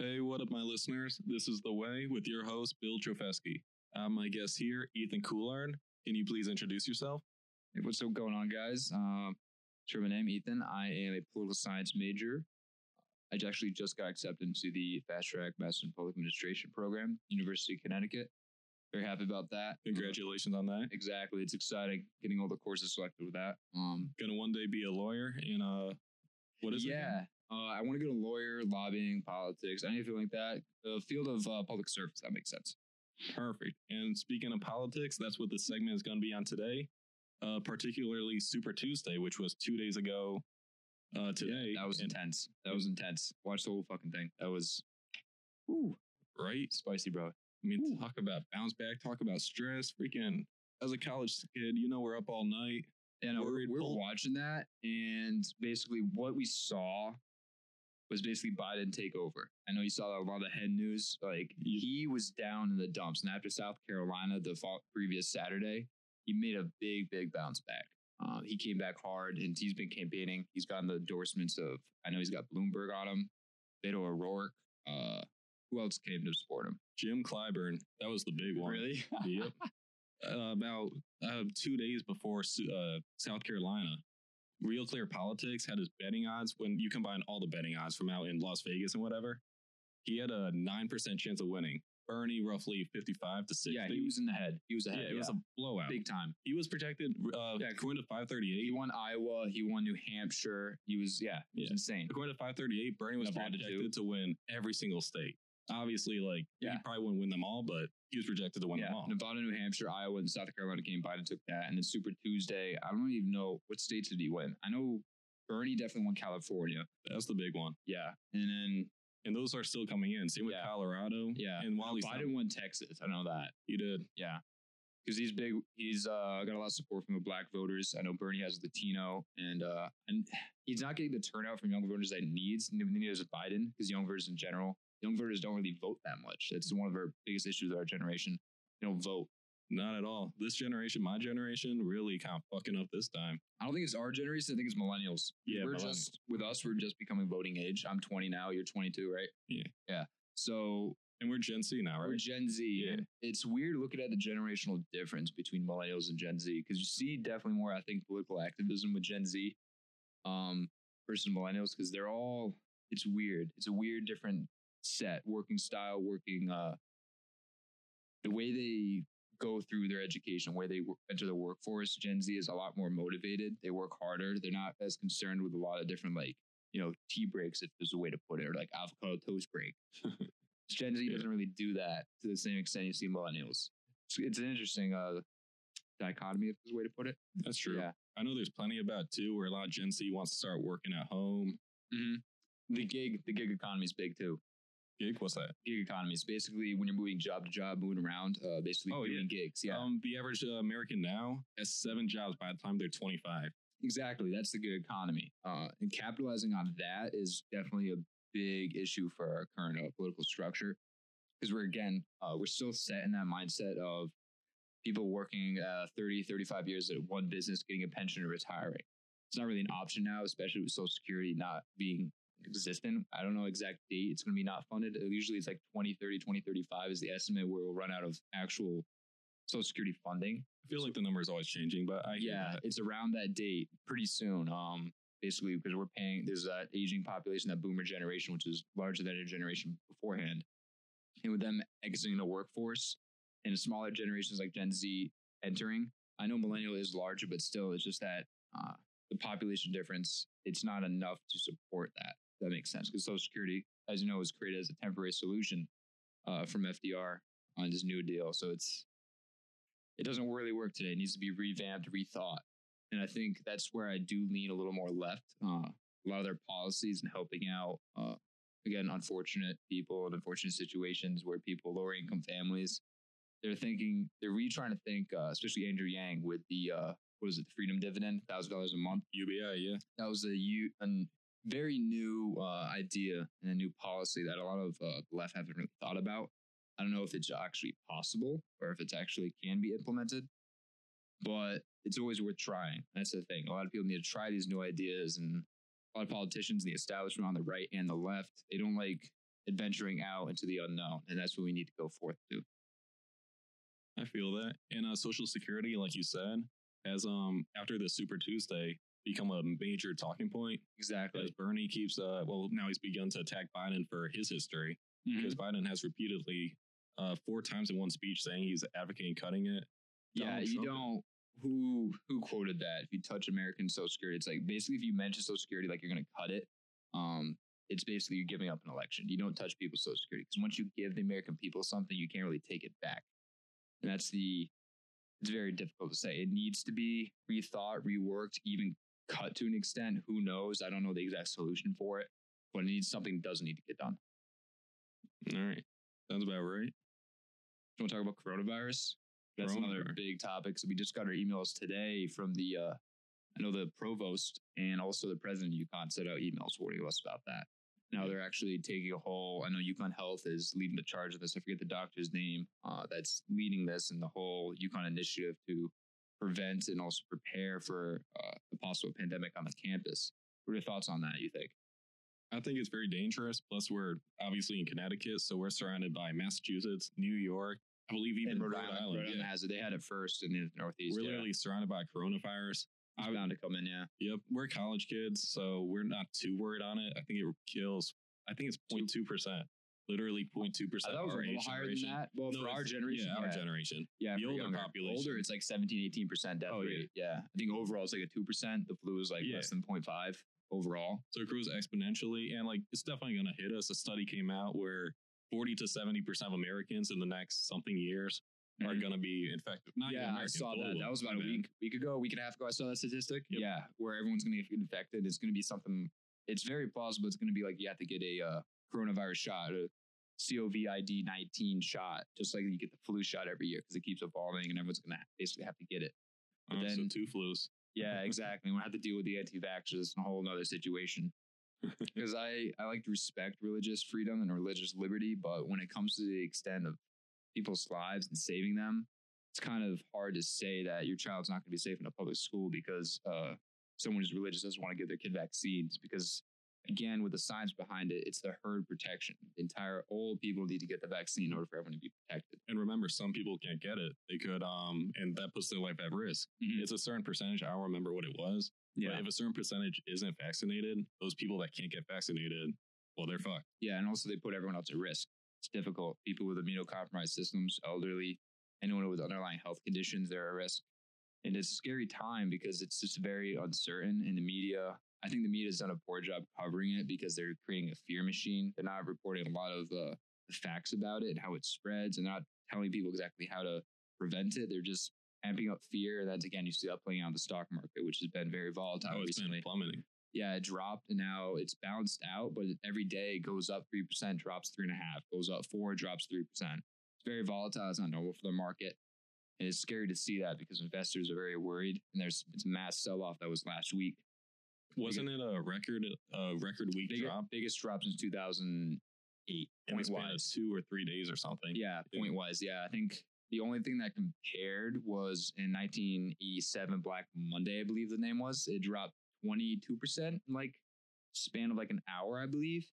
Hey, what up, my listeners? This is The Way with your host, Bill Trofesky. I'm my guest here, Ethan Coulard. Can you please introduce yourself? Hey, what's up going on, guys? Um, sure, my name Ethan. I am a political science major. I actually just got accepted into the Fast Track Master in Public Administration program, University of Connecticut. Very happy about that. Congratulations on that. Exactly, it's exciting getting all the courses selected with that. Um, Gonna one day be a lawyer in a, what is it? yeah, uh, I want to get a lawyer, lobbying, politics, anything like that. The field of uh, public service. That makes sense. Perfect. And speaking of politics, that's what this segment is going to be on today, uh, particularly Super Tuesday, which was two days ago uh, today. That was And- intense. That was intense. Watch the whole fucking thing. That was, ooh, right. spicy, bro. I mean, talk about bounce back, talk about stress. Freaking, as a college kid, you know, we're up all night. And we're, we're watching that, and basically what we saw was basically Biden take over. I know you saw that a lot of the head news. Like he was down in the dumps, and after South Carolina the fall, previous Saturday, he made a big, big bounce back. Uh, he came back hard, and he's been campaigning. He's gotten the endorsements of. I know he's got Bloomberg on him, Beto O'Rourke. Uh, who else came to support him? Jim Clyburn, that was the big one. Really? yep. Uh, about uh, two days before uh, South Carolina, Real Clear Politics had his betting odds. When you combine all the betting odds from out in Las Vegas and whatever, he had a nine percent chance of winning. Bernie roughly fifty-five to sixty. yeah, he was in the head. He was Yeah, ahead. it was a blowout. big time. he was protected uh, Yeah. according to five He won Iowa. He won New Hampshire. He was yeah, he was Yeah. insane. According to five thirty-eight, Bernie was Nevada, projected to win every single state. Obviously, like Yeah. he probably wouldn't win them all, but he was projected to win them all. Nevada, New Hampshire, Iowa, and South Carolina came. Biden took that, and then Super Tuesday. I don't even know what states did he win. I know Bernie definitely won California. That's the big one. Yeah, and then And those are still coming in. Same with Yeah. Colorado. yeah, And while he's Biden won Texas. I know that. he did. Yeah, because he's big. He's uh, got a lot of support from the black voters. I know Bernie has Latino, and uh, and he's not getting the turnout from young voters that he needs. Neither is Biden, because young voters in general, young voters don't really vote that much. That's one of our biggest issues of our generation. They don't vote. Not at all. This generation, my generation, really kind of fucking up this time. I don't think it's our generation. I think it's millennials. Yeah, we're millennials. just with us. We're just becoming voting age. I'm 20 now. You're 22, right? Yeah. yeah. So And we're Gen Z now, right? we're? Gen Z. Yeah. It's weird looking at the generational difference between millennials and Gen Z because you see definitely more, I think, political activism with Gen Z um, versus millennials because they're all. It's weird. It's a weird, different set, working style, working. uh The way they go through their education, where they enter the workforce, Gen Z is a lot more motivated. They work harder. They're not as concerned with a lot of different like you know tea breaks, if there's a way to put it, or like avocado toast break. Gen Z Yeah. doesn't really do that to the same extent you see millennials. It's, it's an interesting uh, dichotomy, if there's a way to put it. That's true. Yeah. I know there's plenty about too where a lot of Gen Z wants to start working at home. The gig, the gig economy is big too. Gig, what's that? Gig economy is basically when you're moving job to job, moving around, uh, basically Oh, doing gigs. Yeah, Um, the average uh, American now has seven jobs by the time they're 25. exactly. That's the gig economy. Uh, and capitalizing on that is definitely a big issue for our current uh, political structure because we're again uh, we're still set in that mindset of people working uh, 30 35 years at one business getting a pension and retiring it's not really an option now especially with social security not being existent i don't know exact date it's going to be not funded usually it's like 2030 2035 is the estimate where we'll run out of actual social security funding I feel like the number is always changing, but I yeah, it's around that date pretty soon. Um, basically because we're paying. There's that aging population, that boomer generation, which is larger than a generation beforehand, and with them exiting the workforce, and smaller generations like Gen Z entering. I know millennial is larger, but still, it's just that uh, the population difference. It's not enough to support that. That makes sense because Social Security, as you know, was created as a temporary solution uh, from FDR on this new deal. So it's it doesn't really work today. It needs to be revamped, rethought. And I think that's where I do lean a little more left. Uh, a lot of their policies and helping out, uh, again, unfortunate people and unfortunate situations where people, lower income families, they're thinking, they're really trying to think, uh, especially Andrew Yang with the, uh, what was it, the freedom dividend, $1,000 a month. UBI, yeah. That was a, u- a very new uh, idea and a new policy that a lot of uh, left haven't really thought about. I don't know if it's actually possible or if it's actually can be implemented, but it's always worth trying. That's the thing. A lot of people need to try these new ideas, and a lot of politicians in the establishment on the right and the left, they don't like adventuring out into the unknown, and that's what we need to go forth to. I feel that. And uh, Social Security, like you said, as um after the Super Tuesday become a major talking point. Exactly. As Bernie keeps uh well now he's begun to attack Biden for his history Mm-hmm. because Biden has repeatedly uh four times in one speech saying he's advocating cutting it. Yeah, Donald you Trump- don't. Who who quoted that? If you touch American Social Security, it's like basically if you mention Social Security, like you're going to cut it. Um, it's basically you're giving up an election. You don't touch people's Social Security because once you give the American people something, you can't really take it back. And that's the. It's very difficult to say. It needs to be rethought, reworked, even cut to an extent. Who knows? I don't know the exact solution for it, but it needs something that does need to get done. All right. Sounds about right. You want to talk about coronavirus? That's another Coronavirus. big topic. So we just got our emails today from the, uh, I know the provost and also the president of UConn sent out emails warning us about that. Now they're actually taking a whole. I know UConn Health is leading the charge of this. I forget the doctor's name uh, that's leading this and the whole UConn initiative to prevent and also prepare for uh, a possible pandemic on the campus. What are your thoughts on that? You think? I think it's very dangerous. Plus, we're obviously in Connecticut, so we're surrounded by Massachusetts, New York, I believe even And Rhode, Island. Rhode Island yeah. has it. They had it first in the Northeast. We're yeah. literally surrounded by coronavirus. It's bound to come in. Yeah. Yep, we're college kids, so we're not too worried on it. I think it kills. I think it's 0.2 percent, literally 0.2 percent. It was a little higher than that. Well, for our generation, yeah, our generation. Yeah, The older younger. population. Older, it's like 17, 18 percent death Oh, rate. Yeah. I think overall it's like a two percent. The flu is like Yeah. less than 0.5 overall. So it grows exponentially, and like it's definitely going to hit us. A study came out where 40 to 70 percent of Americans in the next something years are Mhm. going to be infected. Not yeah, I saw that. global. That was about a week, week ago, a week and a half ago. I saw that statistic. Yep. Yeah, where everyone's going to get infected. It's going to be something. It's very plausible. It's going to be like you have to get a uh, coronavirus shot, a COVID nineteen shot, just like you get the flu shot every year because it keeps evolving, and everyone's going to basically have to get it. But so then- two flus. Yeah, exactly. We'll have to deal with the anti-vaxxers It's a whole other situation. Because I, I like to respect religious freedom and religious liberty, but when it comes to the extent of people's lives and saving them, it's kind of hard to say that your child's not going to be safe in a public school because uh, someone who's religious doesn't want to give their kid vaccines. Because again, with the science behind it, it's the herd protection. The entire old people need to get the vaccine in order for everyone to be protected. And remember, some people can't get it. They could, um, and that puts their life at risk. It's a certain percentage. I don't remember what it was. Yeah. But if a certain percentage isn't vaccinated, those people that can't get vaccinated, well, they're fucked. Yeah, and also they put everyone else at risk. It's difficult. People with immunocompromised systems, elderly, anyone with underlying health conditions, they're at risk. And it's a scary time because it's just very uncertain in the media. I think the media has done a poor job covering it because they're creating a fear machine. They're not reporting a lot of uh, the facts about it and how it spreads and not telling people exactly how to prevent it. They're just amping up fear. And that's again, you see that playing out in the stock market, which has been very volatile Oh, it's recently been plummeting. yeah, it dropped and now it's bounced out, but every day it goes up 3%, drops three and a half, goes up four, drops 3%. It's very volatile. It's not normal for the market. And it's scary to see that because investors are very worried and there's it's a mass sell off that was last week. Wasn't it a record, a record week Big, drop? Biggest drop since 2008, point wise. two or three days or something. Yeah, point wise. Yeah, I think the only thing that compared was in 1987 Black Monday, I believe the name was. It dropped 22% in like span of like an hour, I believe.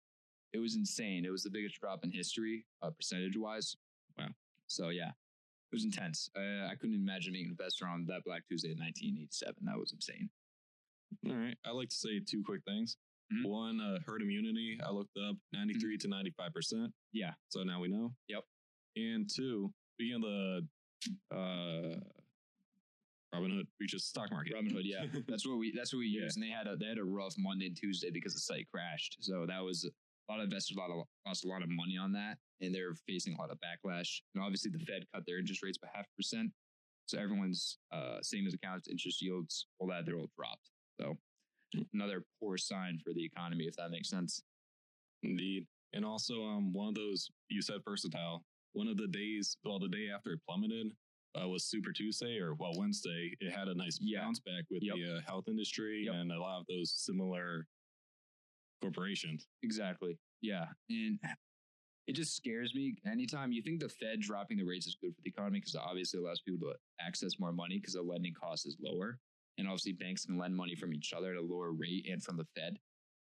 It was insane. It was the biggest drop in history, uh, percentage wise. Wow. So yeah, it was intense. Uh, I couldn't imagine being an investor on that Black Tuesday in 1987. That was insane. All right. I like to say two quick things. Mhm. One, uh, herd immunity. I looked up 93 to 95%. Yeah. So now we know. Yep. And two, speaking of the uh, Robinhood, which is stock market. Robinhood, yeah, that's what we that's what we Yeah. use. And they had a they had a rough Monday and Tuesday because the site crashed. So that was a lot of investors a lot of, lost a lot of money on that, and they're facing a lot of backlash. And obviously, the Fed cut their interest rates by half percent, so everyone's uh, savings accounts, interest yields, all that they're all dropped. So another poor sign for the economy, if that makes sense. Indeed. And also, um, one of those you said versatile. One of the days, well, the day after it plummeted uh, was Super Tuesday, or well, Wednesday. It had a nice Yeah. bounce back with Yep. the uh, health industry Yep. and a lot of those similar corporations. Exactly. Yeah. And it just scares me. Anytime you think the Fed dropping the rates is good for the economy because it obviously allows people to access more money because the lending cost is lower. And obviously banks can lend money from each other at a lower rate and from the Fed.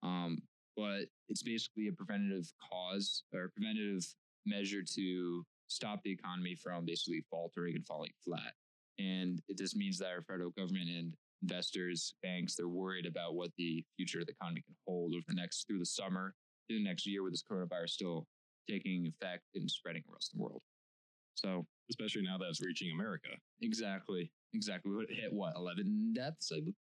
Um, but it's basically a preventative cause or preventative measure to stop the economy from basically faltering and falling flat. And it just means that our federal government and investors, banks, they're worried about what the future of the economy can hold over the next through the summer, through the next year with this coronavirus still taking effect and spreading across the world. So especially now that it's reaching America. exactly, exactly. We hit what eleven deaths, I believe,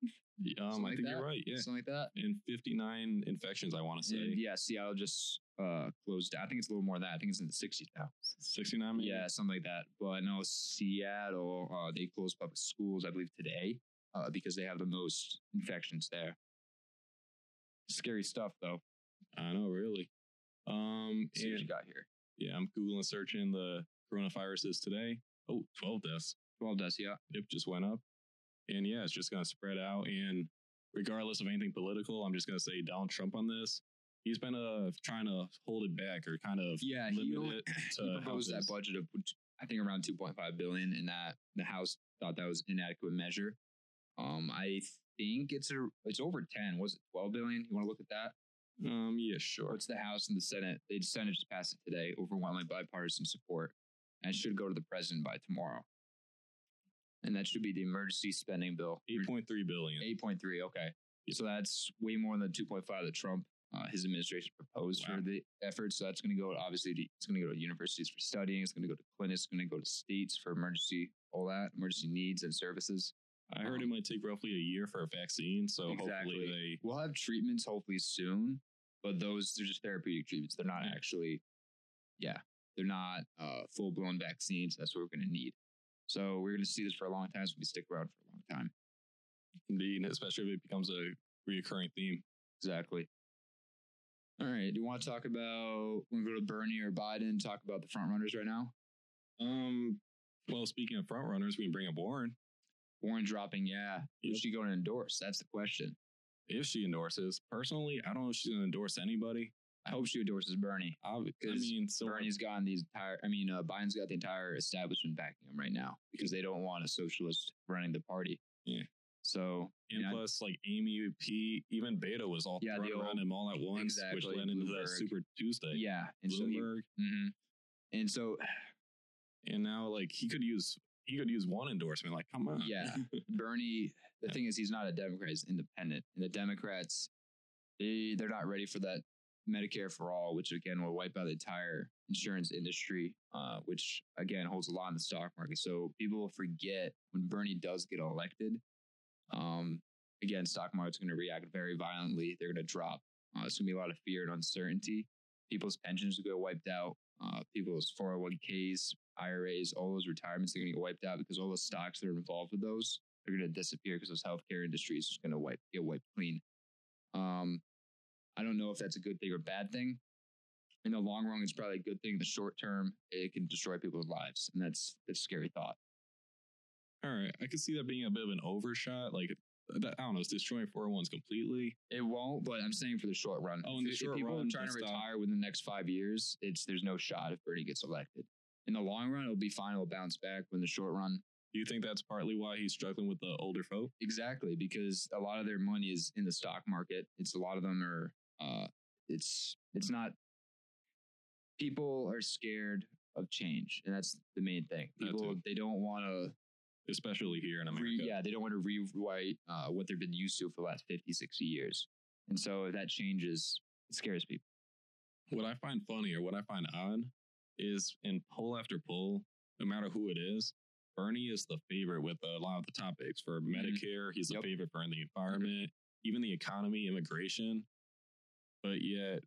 Um, Something I like think that? you're right. Yeah, something like that. and 59 infections. I want to say And yeah, Seattle just uh closed. down. I think it's a little more than that. I think it's in the 60s now. 69. Maybe? Yeah, something like that. But I know Seattle, uh, they closed public schools, I believe, today uh, because they have the most infections there. Scary stuff, though. I know. Really. Um, See what you got here. yeah, I'm googling searching the coronaviruses today. Oh, 12 deaths. 12 deaths, yeah. It just went up, and yeah, it's just going to spread out. And regardless of anything political, I'm just going to say Donald Trump on this. He's been uh trying to hold it back or kind of Yeah, limit only- it He proposed that budget of, I think, around 2.5 billion, and that the House thought that was an inadequate measure. Um, I think it's a it's over 10. Was it 12 billion? You want to look at that? Um, yeah, sure. What's the House and the Senate? The Senate just passed it today, overwhelming bipartisan support, and should go to the president by tomorrow. And that should be the emergency spending bill. 8.3 billion. 8.3. Okay. So that's way more than 2.5 that Trump, uh, his administration proposed Wow. for the effort. So that's going to go, obviously, to, it's going to go to universities for studying. It's going to go to clinics. It's going to go to states for emergency, all that, emergency needs and services. I heard it might take roughly a year for a vaccine, so Exactly. hopefully they We'll have treatments hopefully soon, but those, they're just therapeutic treatments. They're not actually, yeah, they're not uh, full blown vaccines. That's what we're going to need. So we're going to see this for a long time. So we stick around for a long time. indeed, especially if it becomes a reoccurring theme. Exactly. All right. Do you want to talk about when we go to Bernie or Biden? Talk about the front runners right now. Um, well, speaking of front runners, we can bring up Warren Warren dropping. Yeah. Yep. Who's she going to endorse? That's the question. if she endorses. Personally, I don't know if she's going to endorse anybody. I hope she endorses Bernie. I, I mean, so Bernie's gotten these entire. I mean, uh, Biden's got the entire establishment backing him right now because they don't want a socialist running the party. Yeah. So and yeah, plus, like Amy P, even Beto was all Yeah, thrown around him all at once, Exactly, which led into that Super Tuesday. yeah, and so he, Bloomberg, mhm. and so and now like he could use he could use one endorsement. Like, come on, Yeah. Bernie, the thing is, he's not a Democrat; he's independent. And the Democrats, they they're not ready for that Medicare for all, which again will wipe out the entire insurance industry, uh, which again holds a lot in the stock market. So people will forget when Bernie does get elected. Um, again, stock market's going to react very violently. They're going to drop. Uh, it's going to be a lot of fear and uncertainty. People's pensions will get wiped out. Uh, people's 401ks, IRAs, all those retirements are going to get wiped out because all the stocks that are involved with those are going to disappear because those healthcare industries is going to wipe get wiped clean. Um, I don't know if that's a good thing or bad thing. In the long run, it's probably a good thing. In the short term, it can destroy people's lives, and that's that's a scary thought. All right, I could see that being a bit of an overshot. Like, that, I don't know, it's destroying 401s completely. It won't, but I'm saying for the short run. Oh, in the If- if short people run, are trying to retire within the next five years, it's there's no shot if Bernie gets elected. In the long run, it'll be fine. It'll bounce back. But in the short run, Do you think that's partly why he's struggling with the older folk? Exactly, because a lot of their money is in the stock market. It's a lot of them are uh it's it's not people are scared of change, and that's the main thing. People they don't want to Especially here in re, America. yeah, they don't want to rewrite uh, what they've been used to for the last 50, 60 years. And so that changes, it scares people. What I find funny or what I find odd is in poll after poll, no matter who it is, Bernie is the favorite with a lot of the topics for Medicare. He's the Yep. favorite for the environment, even the economy, immigration. But yet,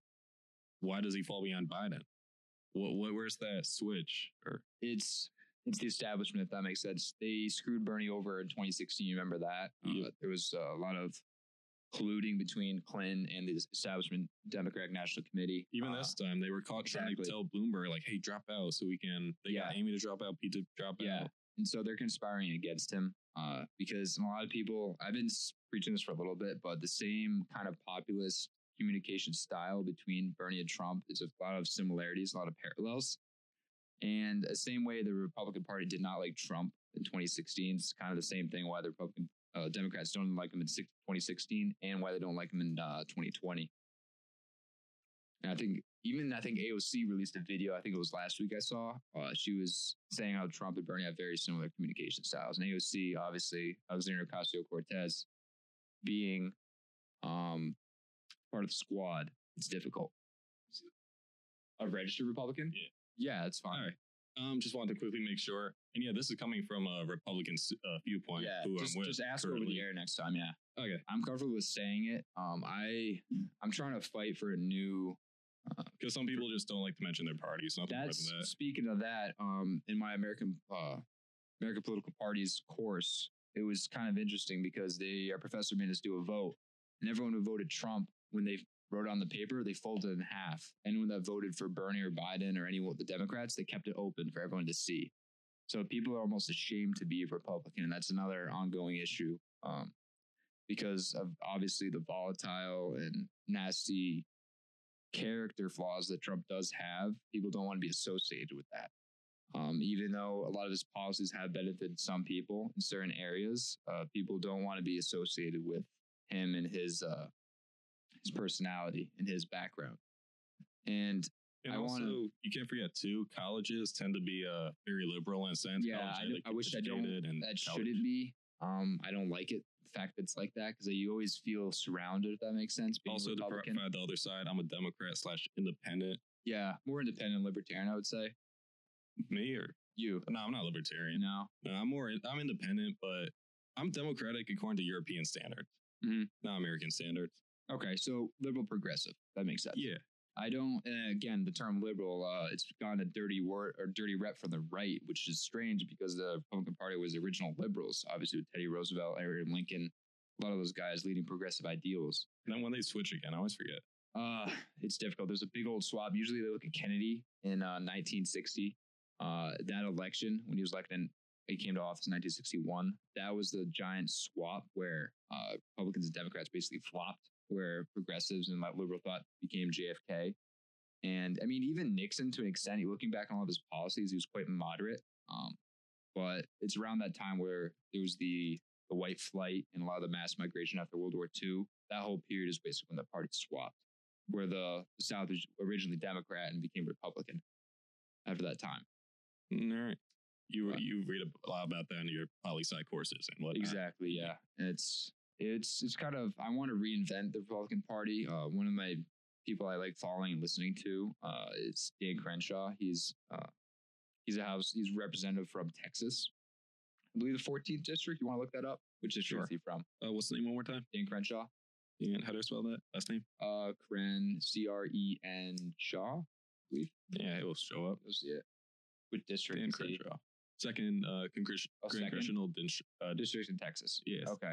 why does he fall behind Biden? What, what where's that switch? Or It's it's the establishment, if that makes sense. They screwed Bernie over in 2016. You remember that? Uh, Yep. there was a lot of colluding between Clinton and the establishment Democratic National Committee. even Uh, this time, they were caught trying to tell Bloomberg like, "Hey, drop out so we can." They got Amy to drop out, Pete to drop Yeah. out. And so they're conspiring against him uh, because a lot of people, I've been preaching this for a little bit, but the same kind of populist communication style between Bernie and Trump is a lot of similarities, a lot of parallels. And the same way the Republican Party did not like Trump in 2016, it's kind of the same thing why the Republican uh, Democrats don't like him in 2016 and why they don't like him in uh, 2020. And I think even I think AOC released a video. I think it was last week I saw. Uh, she was saying how Trump and Bernie have very similar communication styles. And AOC, obviously, Alexandria Ocasio Cortez, being um, part of the squad, it's difficult. A registered Republican? Yeah. Yeah, it's fine. All right. Um, just wanted to quickly make sure. And yeah, this is coming from a Republican uh, viewpoint. Yeah, who just, I'm with just ask over the air next time. Yeah, Okay, I'm comfortable with saying it. Um, I I'm trying to fight for a new because some people just don't like to mention their parties. Nothing more That's than that. speaking of that. Um, in my American uh, American political parties course, it was kind of interesting because they our professor made us do a vote, and everyone who voted Trump when they wrote on the paper, they folded in half. Anyone that voted for Bernie or Biden or any of the Democrats, they kept it open for everyone to see. So people are almost ashamed to be a Republican, and that's another ongoing issue. Um, because of obviously the volatile and nasty character flaws that Trump does have, people don't want to be associated with that. Um, even though a lot of his policies have benefited some people in certain areas, uh, people don't want to be associated with him and his uh, his personality and his background. And And I wanna- you can't forget too, colleges tend to be uh, very liberal in a sense. Yeah, I don't- I wish I don't- and that college- shouldn't be. Um, I don't like it. The fact that it's like that because you always feel surrounded. If that makes sense. Being Also, to Republican. provide the other side, I'm a Democrat slash independent. yeah, more independent libertarian. I would say Me or you. no, I'm not libertarian. No, No, I'm more. I'm independent, but I'm democratic according to European standards, Mhm. not American standards. Okay, so liberal progressive. That makes sense. Yeah, I don't. And again, the term liberal, uh, it's gotten a dirty word or dirty rep from the right, which is strange because the Republican Party was the original liberals, obviously with Teddy Roosevelt, Abraham Lincoln, a lot of those guys leading progressive ideals. and then when they switch again, I always forget. Uh, it's difficult. There's a big old swap. Usually they look at Kennedy in uh, 1960. Uh, that election when he was elected, in, he came to office in 1961. That was the giant swap where uh, Republicans and Democrats basically flopped, where progressives and liberal thought became JFK. And I mean, even Nixon, to an extent, looking back on all of his policies, he was quite moderate. Um, but it's around that time where there was the the white flight and a lot of the mass migration after World War II. That whole period is basically when the party swapped, where the, the South was originally Democrat and became Republican after that time. All right, you you read a lot about that in your poli sci courses and what Exactly. Yeah. And it's it's it's kind of I want to reinvent the Republican Party. Uh, one of my people I like following and listening to uh, is Dan Crenshaw. He's uh, he's a house he's a representative from Texas. I believe the 14th district. You want to look that up? Which district Sure. is he from? Uh, what's the name one more time? Dan Crenshaw. And how do I spell that last name? Uh, Kren C R E N Shaw. I believe. Yeah, it will show up. You'll see it. Which district? Dan? Crenshaw. Second, uh, congres- Oh, second? congressional uh, District in Texas. Yes. Okay.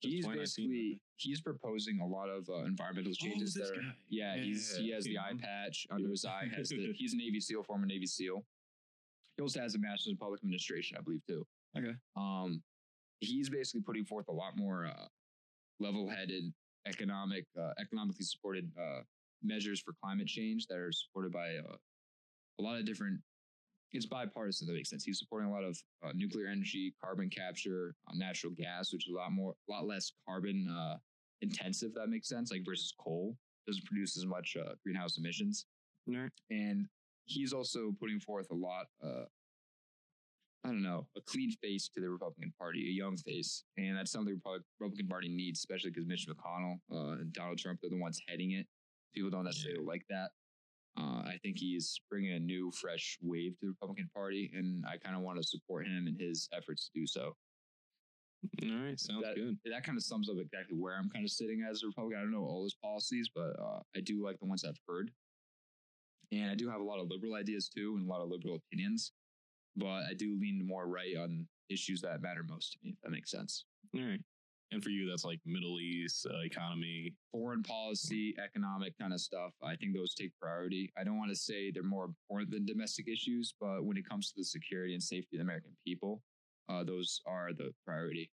He's basically he's proposing a lot of uh, environmental changes Oh, that are guy. Yeah, he's he has the eye patch under Yeah. his eye. Has the he's a Navy SEAL, former Navy SEAL. He also has a master's in public administration, I believe, too. Okay. Um, he's basically putting forth a lot more uh, level-headed, economic, uh, economically supported uh, measures for climate change that are supported by uh, a lot of different. It's bipartisan. That makes sense. He's supporting a lot of uh, nuclear energy, carbon capture, uh, natural gas, which is a lot more, a lot less carbon uh, intensive. That makes sense. Like versus coal doesn't produce as much uh, greenhouse emissions. Right. And he's also putting forth a lot, uh, I don't know, a clean face to the Republican Party, a young face. And that's something the Republican Party needs, especially because Mitch McConnell uh, and Donald Trump are the ones heading it. People don't necessarily like that. Uh, I think he's bringing a new, fresh wave to the Republican Party, and I kind of want to support him in his efforts to do so All right. Sounds that, good. That kind of sums up exactly where I'm kind of sitting as a Republican. I don't know all his policies, but uh, I do like the ones I've heard. And I do have a lot of liberal ideas too, and a lot of liberal opinions. But I do lean more right on issues that matter most to me, if that makes sense. All right. And for you, that's like Middle East uh, economy. Foreign policy, economic kind of stuff, I think those take priority. I don't want to say they're more important than domestic issues, but when it comes to the security and safety of the American people, uh, those are the priority.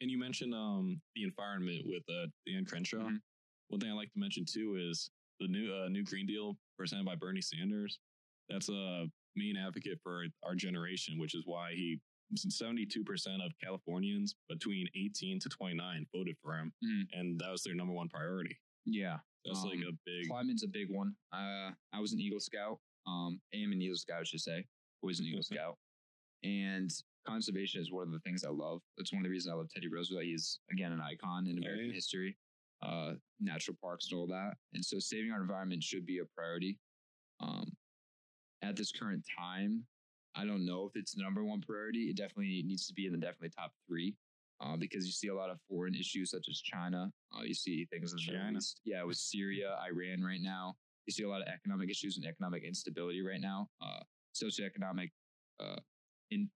And you mentioned um, the environment with uh, Dan Crenshaw. Mhm. One thing I like to mention too is the new uh, new Green Deal presented by Bernie Sanders. That's a main advocate for our generation, which is why he 72% of Californians between 18 to 29 voted for him. Mhm. And that was their number one priority. Yeah. That's like Um, a big. Climbing's a big one. Uh, I was an Eagle Scout. Um, am an Eagle Scout, I should say. Was an Eagle Scout. And conservation is one of the things I love. It's one of the reasons I love Teddy Roosevelt. He's again an icon in American yeah. history, uh, natural parks and all that. And so saving our environment should be a priority. Um, at this current time, I don't know if it's the number one priority. It definitely needs to be in the definitely top three. Uh, because you see a lot of foreign issues such as China. Uh, you see things in China. East. Yeah, with Syria, Iran right now. You see a lot of economic issues and economic instability right now. Uh, socioeconomic uh, in,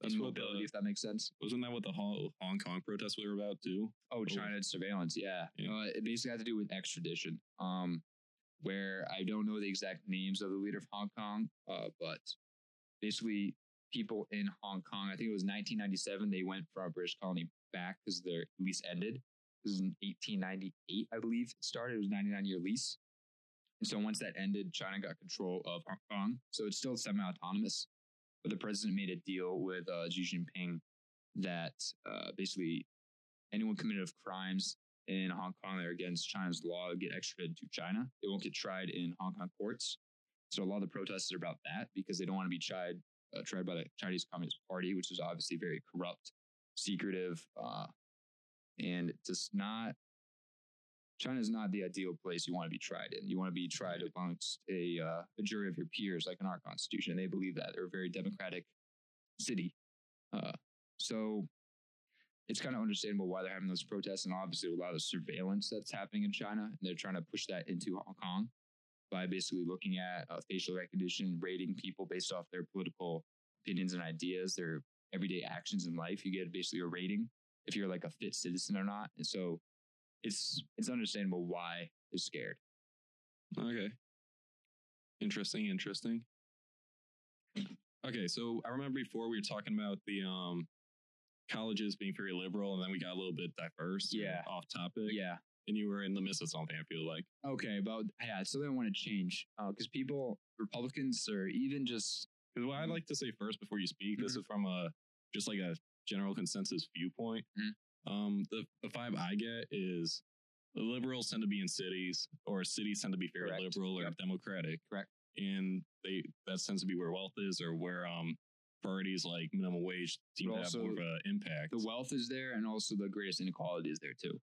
That's what immobility, the- if that makes sense. Wasn't that what the Hong Hong Kong protests were about too? Oh, China surveillance. Yeah. Yeah. Uh, it basically had to do with extradition. Um, where I don't know the exact names of the leader of Hong Kong, uh, but basically people in Hong Kong, I think it was 1997, they went from a British colony back because their lease ended. This is in 1898, I believe it started. It was a 99 year lease. And so once that ended, China got control of Hong Kong. So it's still semi autonomous. But the president made a deal with uh, Xi Jinping that uh, basically anyone committed of crimes in Hong Kong that are against China's law get extradited to China. They won't get tried in Hong Kong courts. So a lot of the protests are about that because they don't want to be tried uh, tried by the Chinese Communist Party, which is obviously very corrupt, secretive, uh, and just not. China is not the ideal place you want to be tried in. You want to be tried amongst a uh, a jury of your peers, like in our constitution. They believe that they're a very democratic city. Uh, so it's kind of understandable why they're having those protests, and obviously a lot of surveillance that's happening in China, and they're trying to push that into Hong Kong by basically looking at uh, facial recognition, rating people based off their political opinions and ideas, their everyday actions in life. You get basically a rating if you're like a fit citizen or not, and so it's it's understandable why they're scared. Okay. Interesting, interesting. Okay, so I remember before we were talking about the um colleges being very liberal and then we got a little bit diverse. Yeah. Off topic. Yeah. And you were in the midst of something, I feel like. Okay, but yeah, so they want to change because people, Republicans, or even just Because what I'd like to say first before you speak, this Mhm. is from a just like a general consensus viewpoint. Mhm. Um, the the vibe I get is the liberals tend to be in cities, or cities tend to be very Correct. liberal or Yep. democratic. Correct. And they that tends to be where wealth is, or where um priorities like minimum wage seem But to have more of an impact. the wealth is there, and also the greatest inequality is there too,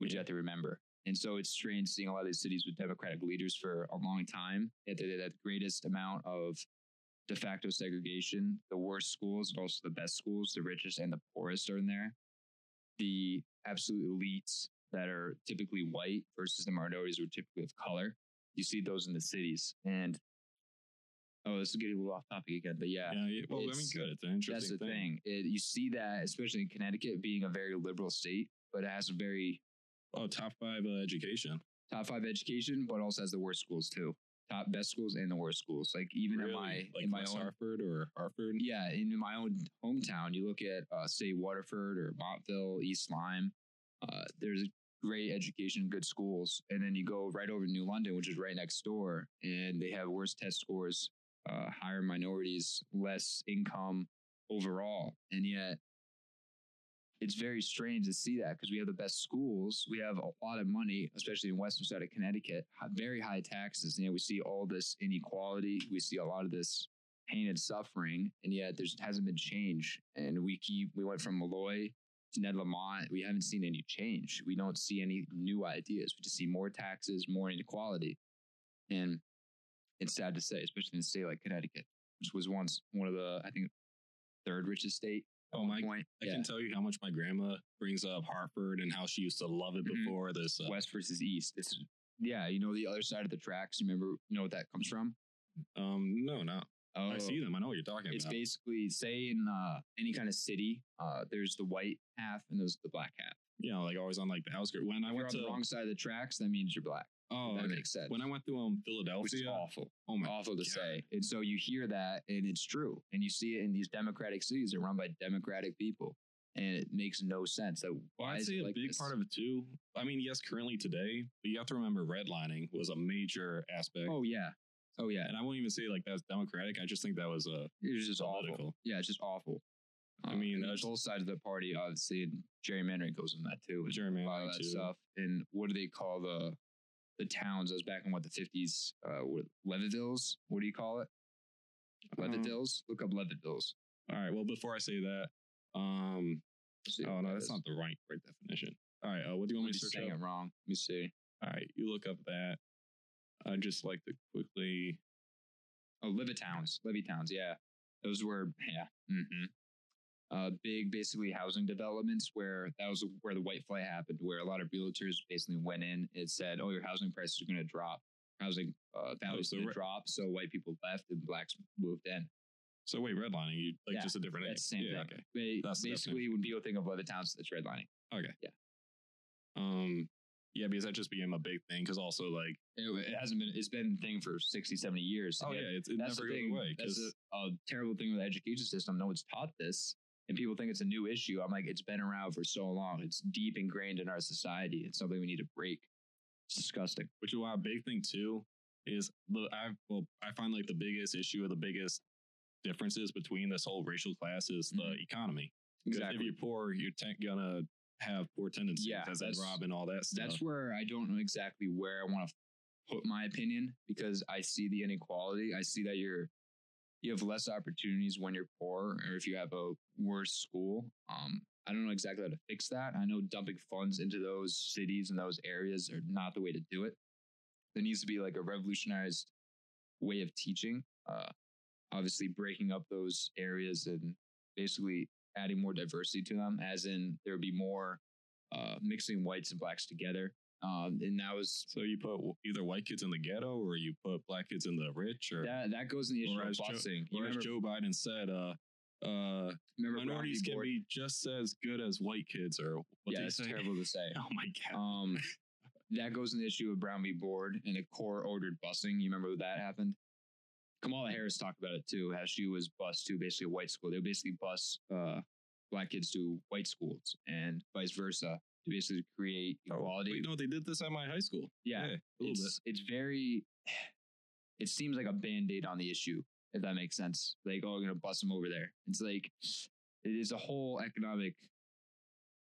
which you have to remember. And so it's strange seeing a lot of these cities with democratic leaders for a long time. Yet they had the greatest amount of de facto segregation. The worst schools, but also the best schools, the richest and the poorest are in there. The absolute elites that are typically white versus the minorities who are typically of color. You see those in the cities. And oh, this is getting a little off topic again, but yeah. yeah, yeah, well, I mean, good. It's an interesting That's the thing. thing. It, you see that, especially in Connecticut, being a very liberal state, but it has a very Oh, top five uh, education. top five education, but also has the worst schools too. Top best schools and the worst schools. Like even in my like in my West own Hartford or Hartford. yeah, in my own hometown, you look at uh, say Waterford or Montville, East Lyme. Uh, there's great education, good schools, and then you go right over to New London, which is right next door, and they have worse test scores, uh, higher minorities, less income overall, and yet it's very strange to see that because we have the best schools, we have a lot of money, especially in western side of Connecticut, very high taxes, and yet we see all this inequality, we see a lot of this pain and suffering, and yet there hasn't been change. And we keep we went from Malloy to Ned Lamont. We haven't seen any change. We don't see any new ideas. We just see more taxes, more inequality, and it's sad to say, especially in a state like Connecticut, which was once one of the I think third richest state. Oh, my- point. I yeah. can tell you how much my grandma brings up Hartford and how she used to love it Mhm. before this. Uh, West versus East. It's yeah, you know the other side of the tracks. You Remember, you know what that comes from? um, no, no. Oh, I see them. I know what you're talking It's about. It's basically say in uh, any kind of city, uh, there's the white half and there's the black half. yeah, like always on like the outskirts. When I If you're went on to the wrong side of the tracks, that means you're black. Oh, that okay. makes sense. when I went through um Philadelphia, awful, oh my, awful to God. say. And so you hear that, and it's true, and you see it in these democratic cities. that are run by democratic people, and it makes no sense. That Well, why I'd is say it a like big this? part of it too. I mean, yes, currently today, but you have to remember redlining was a major aspect. Oh yeah, oh yeah. And I won't even say like that's democratic. I just think that was a it was just awful. Yeah, it's just awful. I Uh, mean, that's- both sides of the party, obviously, and gerrymandering goes in that too. A lot of gerrymandering that too. stuff. And what do they call the the towns. I was back in what the fifties. Uh, what. What do you call it? Um, Levitville's. Look up Levitville's. All right. Well, before I say that, um, See oh no, that that's is. not the right right definition. All right. Uh, what do you want me to search saying up? it wrong. Let me see. All right, you look up that. I just like to quickly. Oh, Levittowns. Levittowns. Yeah, those were yeah. Mm hmm Uh, big, basically housing developments where that was where the white flight happened, where a lot of realtors basically went in and said, "Oh, your housing prices are going to drop, housing uh, values so re- drop." So white people left and blacks moved in. So wait, redlining, you like Yeah, just a different name. That's the same yeah, thing. Okay. Ba- That's basically, when people think of Levittown, it's redlining. Okay. Yeah. Um. Yeah, because that just became a big thing. Because also, like, It, it hasn't been. It's been a thing for 60, 70 years. oh yeah, it's, it that's never goes away. That's a, a terrible thing with the education system. No one's taught this, and people think it's a new issue. I'm like, it's been around for so long. It's deep ingrained in our society. It's something we need to break. It's disgusting. which is why a big thing too is the I well I find like the biggest issue or the biggest differences between this whole racial class is the mm-hmm. economy. 'Cause If you're poor, you're gonna have poor tendencies Yeah, as that's- rob and all that stuff. That's where I don't know exactly where I want to put my opinion because I see the inequality. I see that you're you have less opportunities when you're poor or if you have a worse school. Um, I don't know exactly how to fix that. I know dumping funds into those cities and those areas are not the way to do it. There needs to be like a revolutionized way of teaching. Uh, obviously, breaking up those areas and basically adding more diversity to them, as in there would be more uh, mixing whites and blacks together. Um, and that was so you put either white kids in the ghetto or you put black kids in the rich or that that goes in the issue Or of as Joe- busing. You or as remember, Joe Biden said, uh, uh, minorities can be just as good as white kids or what yeah, it's terrible to say. Oh my god. Um, that goes in the issue of Brown v. Board and a core ordered busing. You remember that happened? Kamala Harris talked about it too, how she was bused to basically a white school. They would basically bus uh, black kids to white schools and vice versa to basically create equality. Wait, no, they did this at my high school. yeah, a little bit. it's it's very. It seems like a band aid on the issue, if that makes sense. Like, oh, we're gonna bust them over there. It's like it is a whole economic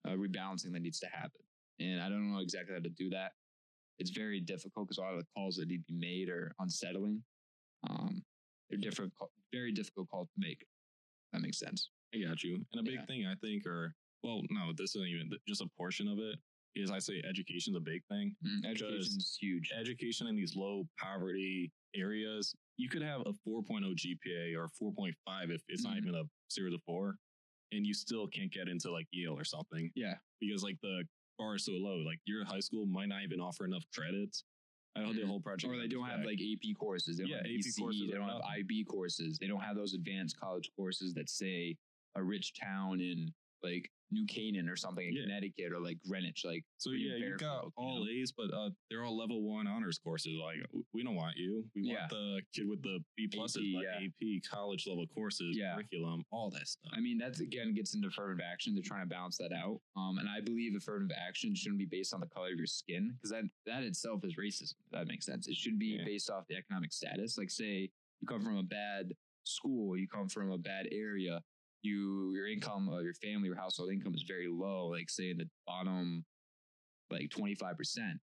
uh, rebalancing that needs to happen, and I don't know exactly how to do that. It's very difficult because a lot of the calls that need to be made are unsettling. Um, they're different, very difficult calls to make. That makes sense. I got you. And a big Yeah. thing I think, or well, no, this isn't even just a portion of it. Is I say education's a big thing. Education is huge. Education in these low poverty areas, you could have a 4.0 GPA or 4.5 if it's not Mhm. even a zero to four, and you still can't get into like Yale or something Yeah, because like the bar is so low. Like your high school might not even offer enough credits. I don't know the whole project. or they don't have back. like AP courses. They don't Yeah, have AP ECE, courses They don't have. IB courses. They don't have those advanced college courses that say a rich town in like New Canaan or something in Yeah. Connecticut or like Greenwich. Like So yeah, you got you all know? A's, but uh, they're all level one honors courses. Like we don't want you. We Yeah. want the kid with the B pluses, AP, yeah. AP college level courses, curriculum, all that stuff. I mean, that's again gets into affirmative action. They're trying to balance that out. Um, and I believe affirmative action shouldn't be based on the color of your skin because that that itself is racism. If that makes sense. It should be based off the economic status. Like, say you come from a bad school, you come from a bad area, you your income, or your family, your household income is very low. Like, say in the bottom, like twenty five percent.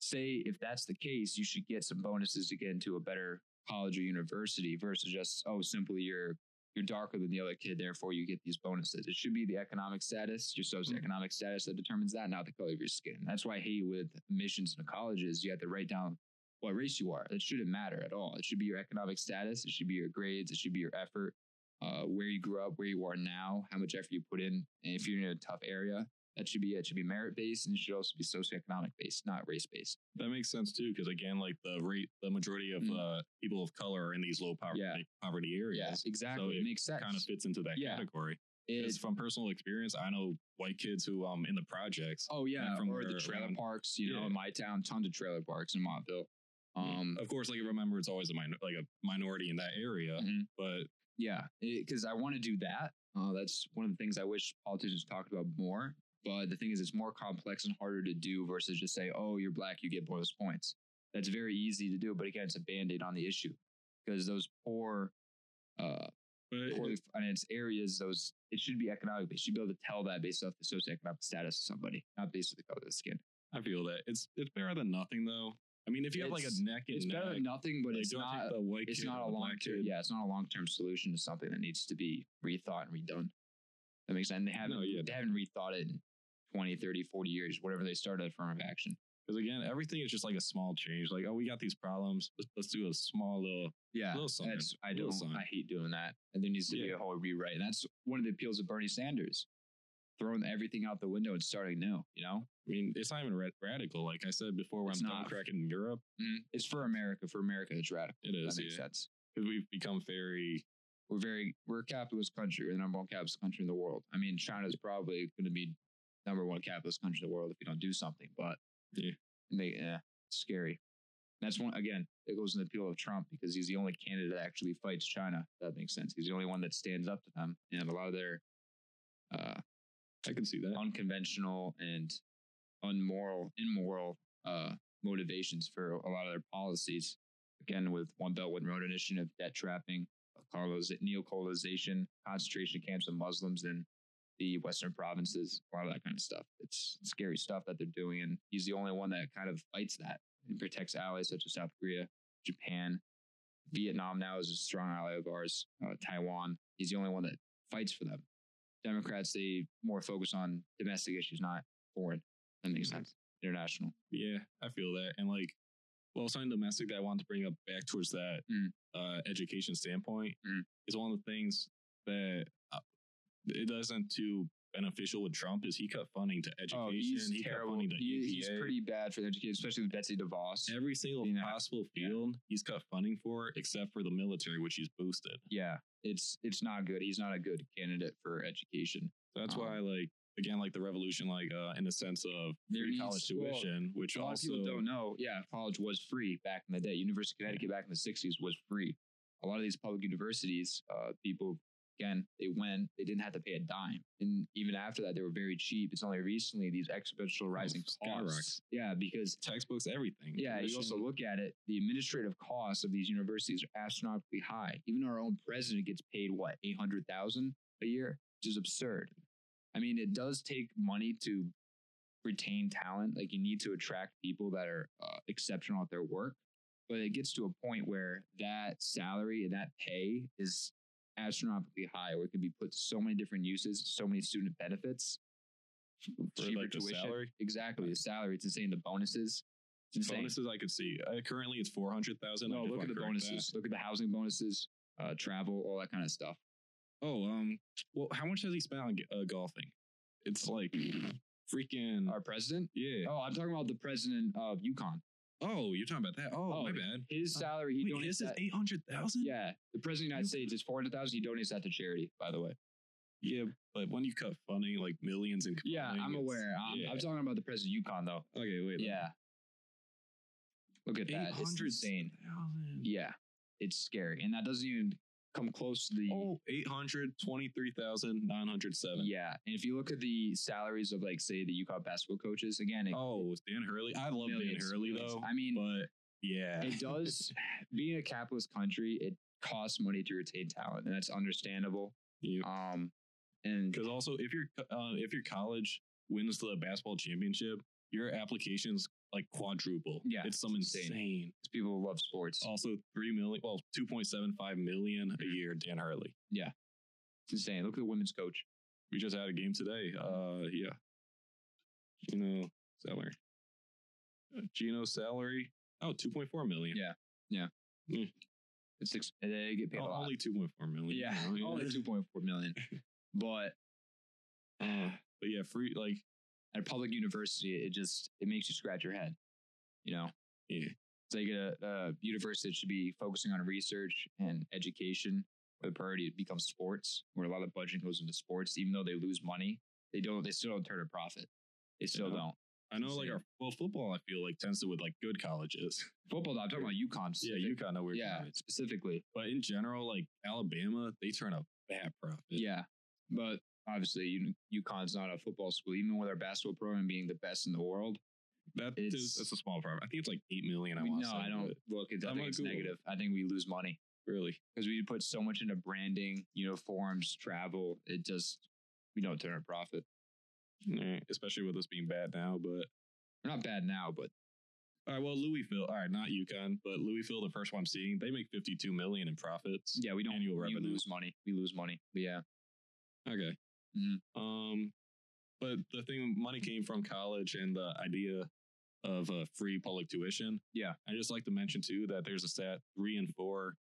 Say if that's the case, you should get some bonuses to get into a better college or university versus just oh simply you're you're darker than the other kid, therefore you get these bonuses. It should be the economic status, your hmm. socioeconomic status that determines that, not the color of your skin. That's why I hate with admissions into colleges, you have to write down what race you are. It shouldn't matter at all. It should be your economic status, it should be your grades, it should be your effort, uh, where you grew up, where you are now, how much effort you put in. And if you're in a tough area, that should be it. It should be merit based and it should also be socioeconomic based, not race based. that makes sense too, because again, like the rate, the majority of Mm. uh, people of color are in these low poverty Yeah. poverty areas. Yeah, exactly. So it it makes sense. Kind of fits into that Yeah. category. It- from personal experience, I know white kids who um in the projects. Oh yeah, from or the trailer around- parks. You know, in my town, tons of trailer parks in Montville. Um, of course, like remember, it's always a minor, like a minority in that area, mhm. but yeah, because I want to do that. Uh, that's one of the things I wish politicians talked about more. But the thing is, it's more complex and harder to do versus just say, "Oh, you're black, you get bonus points." That's very easy to do, but again, it's a band aid on the issue because those poor, uh, but poorly financed areas, those it should be economic. They should be able to tell that based off the socioeconomic status of somebody, not based on the color of the skin. I feel that it's it's better than nothing though. I mean, if you have like a neck and It's neck, better than nothing, but like, it's not. It's not a long term. Yeah, it's not a long term solution to something that needs to be rethought and redone. That makes sense. They haven't. No, yeah, they haven't rethought it in 20, 30, 40 years, whatever they started affirmative action. Because again, everything is just like a small change. Like, oh, we got these problems. Let's, let's do a small little. Yeah, Little something. I don't. something. I hate doing that. And there needs to be a whole rewrite. And that's one of the appeals of Bernie Sanders, throwing everything out the window and starting new. You know, I mean, it's not even ra- radical. Like I said before, when It's I'm not. cracking in Europe, it's for America. For America, it's radical. it That is makes yeah. sense. Because we've become very. We're very we're a capitalist country. We're the number one capitalist country in the world. I mean, China's probably going to be number one capitalist country in the world if we don't do something. But Yeah. they, it's scary. That's one again. It goes in the appeal of Trump because he's the only candidate that actually fights China. If that makes sense. He's the only one that stands up to them, and a lot of their uh, I can see that. unconventional and unmoral, immoral uh, motivations for a lot of their policies. Again, with One Belt One Road Initiative, debt trapping, coloniz- neocolonization, concentration camps of Muslims in the Western provinces, a lot of that kind of stuff. It's scary stuff that they're doing, and he's the only one that kind of fights that and protects allies such as South Korea, Japan, Vietnam. Now is a strong ally of ours. Uh, Taiwan. He's the only one that fights for them. Democrats they more focus on domestic issues, not foreign. That makes sense. International. Yeah, I feel that. And like, well, something domestic that I want to bring up back towards that Mm. uh, education standpoint Mm. is one of the things that uh, it doesn't too beneficial with Trump is he cut funding to education. Oh, he's he cut terrible. funding to He- he's pretty bad for education, especially with Betsy DeVos. Every single You know, possible yeah. field he's cut funding for, except for the military, which he's boosted. Yeah, it's it's not good. He's not a good candidate for education. So that's Um, why, like, again, like the revolution, like uh, in the sense of free needs- college well, tuition, which a lot also of people don't know. Yeah, college was free back in the day. University of Connecticut back in the '60s was free. A lot of these public universities, uh, people again, they went, they didn't have to pay a dime, and even after that, they were very cheap. It's only recently these exponential rising skyrocket. costs. Yeah, because textbooks, everything. Yeah, you also look at it, the administrative costs of these universities are astronomically high. Even our own president gets paid what, 800,000 a year, which is absurd. I mean, it does take money to retain talent. Like you need to attract people that are uh, exceptional at their work, but it gets to a point where that salary and that pay is astronomically high where it can be put to so many different uses, so many student benefits. Cheaper like, the tuition. salary? Exactly. The salary. It's insane. The bonuses. Bonuses I could see. Uh, currently, it's four hundred thousand. No, look at the bonuses. Look at the housing bonuses, uh, travel, all that kind of stuff. Oh, um, well, how much has he spent on uh, golfing? It's like freaking Our president? yeah. Oh, I'm talking about the president of UConn. Oh, you're talking about that? Oh, Oh, my bad. His Uh, salary, he Wait, donates his is eight hundred thousand. Yeah, the president of the United States is four hundred thousand. He donates that to charity. By the way. yeah, but when you cut funding like millions in Yeah, I'm aware. I'm, yeah. I'm talking about the president of UConn though. okay, wait. Yeah. Look at that. It's insane. Yeah, it's scary, and that doesn't even come close to the. Oh, 823,907. Yeah, and if you look at the salaries of like say the UConn basketball coaches, again, it, Oh, Dan Hurley. I love millions, Dan Hurley millions. though. I mean, but yeah, it does being a capitalist country it costs money to retain talent and that's understandable um and Because also, if your uh, if your college wins the basketball championship, your applications like quadruple. Yeah, it's some insane. insane. people love sports Also, three million, well, two point seven five million a year. Dan Hurley. Yeah, it's insane look at the women's coach We just had a game today. Uh, yeah. Geno salary. Geno's salary. Oh, 2.4 million. Yeah. Yeah. It's six they get paid a Oh, lot only 2.4 million. yeah you know, only 2.4 million but Uh, but yeah, free like at a public university it just it makes you scratch your head you know Yeah. it's like a, a university that should be focusing on research and education where the priority becomes sports where a lot of budget goes into sports even though they lose money they don't they still don't turn a profit they still Yeah. don't I know like our well football. I feel like tends to with like good colleges. football i'm talking about UConn Yeah, kind of weird. yeah specifically But in general, like Alabama, they turn a bad profit. yeah but obviously UConn's not a football school even with our basketball program being the best in the world that It's- is that's a small profit. I think it's like eight million. I want no say, i don't look it's, i think it's Google negative i think we lose money really. because we put so much into branding, uniforms, travel. It just we don't turn a profit. Especially with us being bad now, but They're not bad now, but All right, well, Louisville. All right, not UConn, but Louisville, the first one I'm seeing, they make 52 million in profits. yeah, we don't Annual we revenue. lose money. We lose money. But yeah, Okay. Mhm. Um, but the thing, money came from college and the idea of uh, free public tuition. Yeah. I just like to mention too that there's a stat three and four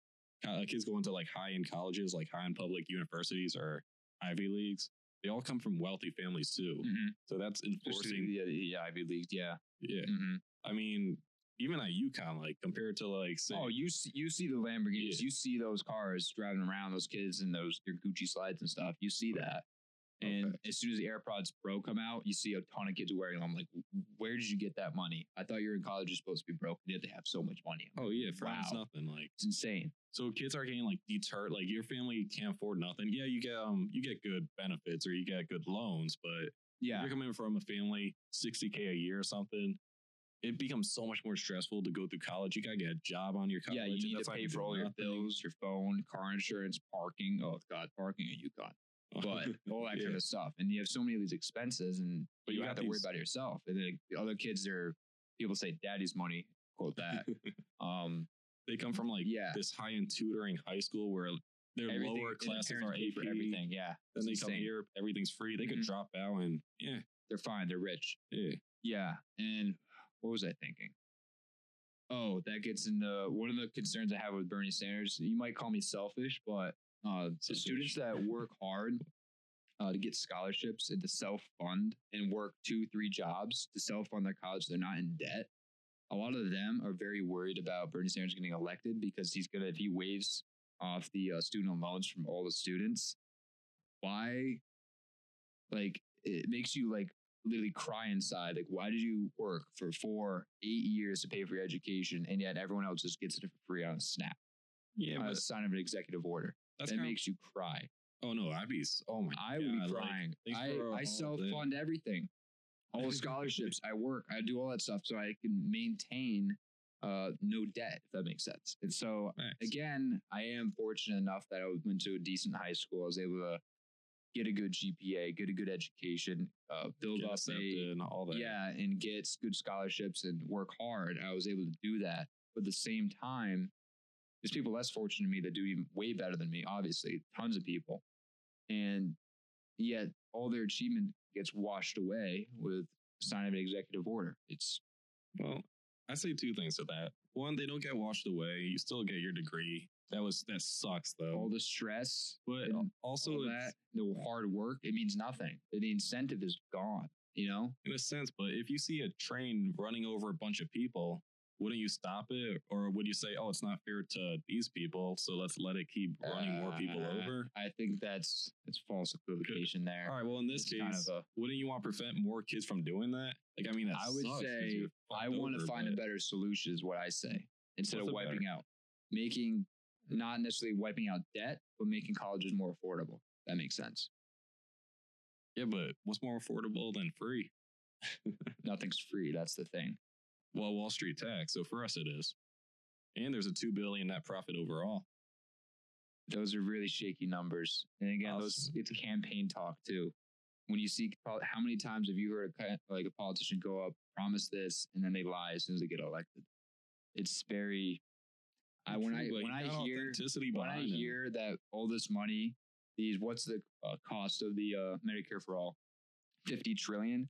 co- kids going to like high end colleges, like high end public universities or Ivy leagues. They all come from wealthy families too. mm-hmm. So that's the, enforcing. yeah, yeah, Ivy League. Yeah. Yeah. hmm I mean, even at UConn, like compared to like, say, Oh, you see, you see the Lamborghinis. Yeah. You see those cars driving around, those kids in those their Gucci slides and stuff. You see that. And Okay. as soon as the AirPods Pro come out, you see a ton of kids wearing them. I'm like, where did you get that money? I thought you were in college. You're supposed to be broke. They have to have so much money. oh yeah, for Wow. nothing. Like, It's insane. So kids are getting like deterred. Like your family can't afford nothing. Yeah, you get um you get good benefits or you get good loans, but Yeah. you're coming from a family sixty k a year or something. It becomes so much more stressful to go through college. You gotta get a job on your college. Yeah, you need that's to pay for all your bills, your phone, car insurance, parking. Oh God, parking at UConn. But all that kind of stuff. And you have so many of these expenses and But you, you have to worry about yourself. And then the other kids are people say daddy's money, quote that. um they come from like Yeah. this high end tutoring high school where their everything lower classes are pay for everything. Yeah. Then they It's come here, everything's free. They could Mhm. drop out and yeah, They're fine, they're rich. yeah. Yeah. And what was I thinking? Oh, that gets into one of the concerns I have with Bernie Sanders. You might call me selfish, but uh, the students that work hard uh, to get scholarships and to self fund and work two, three jobs to self fund their college, they're not in debt. A lot of them are very worried about Bernie Sanders getting elected because he's gonna if he waives off the uh, student loans from all the students. Why? Like it makes you like literally cry inside. Like, why did you work for four, eight years to pay for your education, and yet everyone else just gets it for free on a snap, Yeah, a but sign of an executive order? That's that makes you cry. Oh no, I'd be. Oh my, I would God, be like, crying. thanks I, I self fund everything, all the scholarships. I work. I do all that stuff so I can maintain uh, no debt, if that makes sense. And so Thanks. again, I am fortunate enough that I went to a decent high school. I was able to get a good GPA, get a good education, uh, build Get up a and all that. yeah, and get good scholarships and work hard. I was able to do that. But at the same time, there's people less fortunate than me that do even way better than me, obviously, tons of people. And yet all their achievement gets washed away with sign of an executive order. It's Well, I say two things to that. One, they don't get washed away. You still get your degree. That was that sucks though. all the stress, but also that, the hard work, it means nothing. The incentive is gone, you know? in a sense. But if you see a train running over a bunch of people, wouldn't you stop it, or would you say, "Oh, it's not fair to these people, so let's let it keep running more people Uh, over"? I think that's it's false equivocation there. All right. Well, in this It's case, kind of a- wouldn't you want to prevent more kids from doing that? Like, I mean, I would say I want to find a better solution, is what I say, instead of a better- wiping out, making not necessarily wiping out debt, but making colleges more affordable. That makes sense. Yeah, but what's more affordable than free? Nothing's free. That's the thing. Well, Wall Street tax. So for us, it is. And there's a two billion net profit overall. Those are really shaky numbers. And again, I'll those it's campaign talk too. When you see how many times have you heard a, like a politician go up, promise this, and then they lie as soon as they get elected? It's very. I when I when I hear when I behind it. hear that all this money, these what's the uh, cost of the uh, Medicare for all? 50 trillion.